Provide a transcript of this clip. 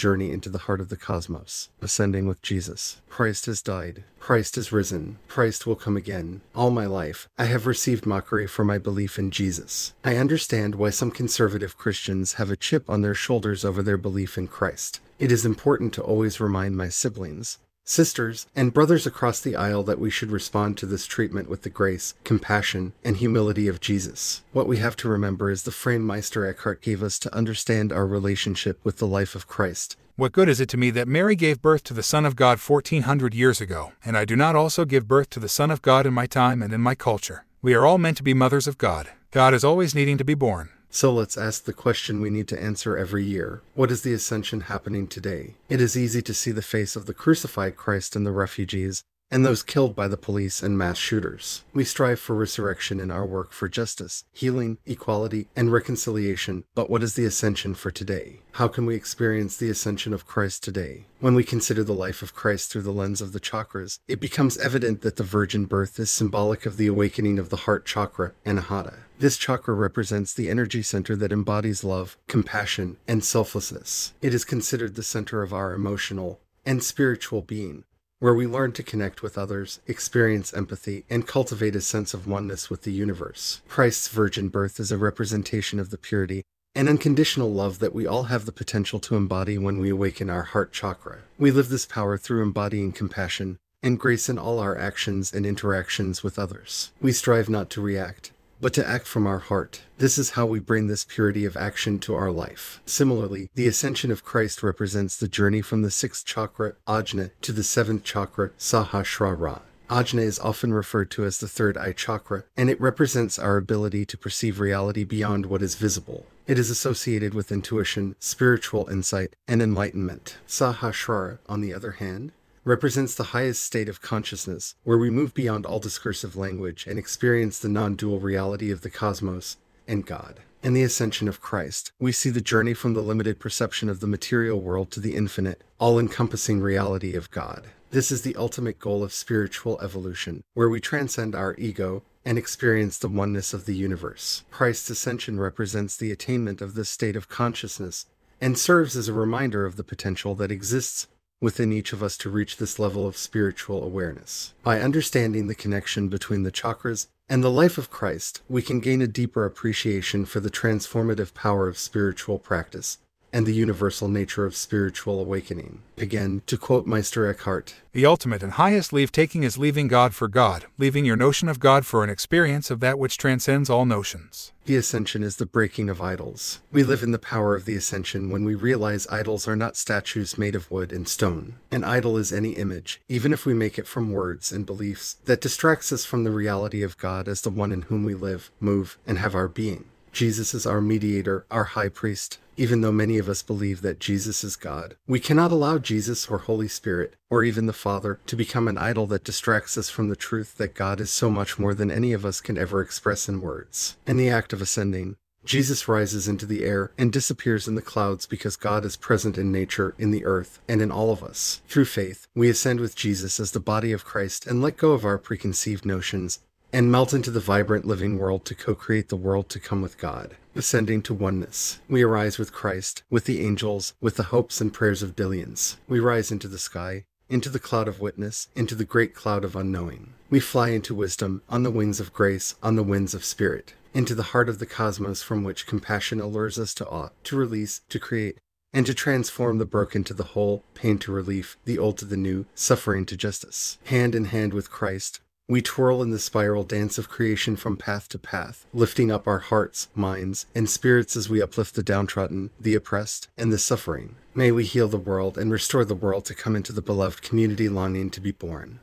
journey into the heart of the cosmos, ascending with Jesus. Christ has died. Christ is risen. Christ will come again. All my life, I have received mockery for my belief in Jesus. I understand why some conservative Christians have a chip on their shoulders over their belief in Christ. It is important to always remind my siblings sisters, and brothers across the aisle that we should respond to this treatment with the grace, compassion, and humility of Jesus. What we have to remember is the frame Meister Eckhart gave us to understand our relationship with the life of Christ. What good is it to me that Mary gave birth to the Son of God 1400 years ago, and I do not also give birth to the Son of God in my time and in my culture? We are all meant to be mothers of God. God is always needing to be born. So let's ask the question we need to answer every year What is the ascension happening today? It is easy to see the face of the crucified Christ in the refugees and those killed by the police and mass shooters. We strive for resurrection in our work for justice, healing, equality, and reconciliation. But what is the ascension for today? How can we experience the ascension of Christ today? When we consider the life of Christ through the lens of the chakras, it becomes evident that the virgin birth is symbolic of the awakening of the heart chakra, Anahata. This chakra represents the energy center that embodies love, compassion, and selflessness. It is considered the center of our emotional and spiritual being, where we learn to connect with others, experience empathy, and cultivate a sense of oneness with the universe. Christ's virgin birth is a representation of the purity and unconditional love that we all have the potential to embody when we awaken our heart chakra. We live this power through embodying compassion and grace in all our actions and interactions with others. We strive not to react, but to act from our heart. This is how we bring this purity of action to our life. Similarly, the ascension of Christ represents the journey from the sixth chakra, Ajna, to the seventh chakra, Sahasrara. Ajna is often referred to as the third eye chakra, and it represents our ability to perceive reality beyond what is visible. It is associated with intuition, spiritual insight, and enlightenment. Sahasrara, on the other hand, represents the highest state of consciousness, where we move beyond all discursive language and experience the non dual reality of the cosmos and God. In the ascension of Christ, we see the journey from the limited perception of the material world to the infinite, all encompassing reality of God. This is the ultimate goal of spiritual evolution, where we transcend our ego and experience the oneness of the universe. Christ's ascension represents the attainment of this state of consciousness and serves as a reminder of the potential that exists within each of us to reach this level of spiritual awareness. By understanding the connection between the chakras and the life of Christ, we can gain a deeper appreciation for the transformative power of spiritual practice and the universal nature of spiritual awakening. Again, to quote Meister Eckhart The ultimate and highest leave taking is leaving God for God, leaving your notion of God for an experience of that which transcends all notions. The ascension is the breaking of idols. We live in the power of the ascension when we realize idols are not statues made of wood and stone. An idol is any image, even if we make it from words and beliefs, that distracts us from the reality of God as the one in whom we live, move, and have our being. Jesus is our mediator, our high priest, even though many of us believe that Jesus is God. We cannot allow Jesus or Holy Spirit, or even the Father, to become an idol that distracts us from the truth that God is so much more than any of us can ever express in words. In the act of ascending, Jesus rises into the air and disappears in the clouds because God is present in nature, in the earth, and in all of us. Through faith, we ascend with Jesus as the body of Christ and let go of our preconceived notions and melt into the vibrant living world to co create the world to come with God. Ascending to oneness, we arise with Christ, with the angels, with the hopes and prayers of billions. We rise into the sky, into the cloud of witness, into the great cloud of unknowing. We fly into wisdom, on the wings of grace, on the winds of spirit, into the heart of the cosmos from which compassion allures us to awe, to release, to create, and to transform the broken to the whole, pain to relief, the old to the new, suffering to justice. Hand in hand with Christ, we twirl in the spiral dance of creation from path to path, lifting up our hearts, minds, and spirits as we uplift the downtrodden, the oppressed, and the suffering. May we heal the world and restore the world to come into the beloved community longing to be born.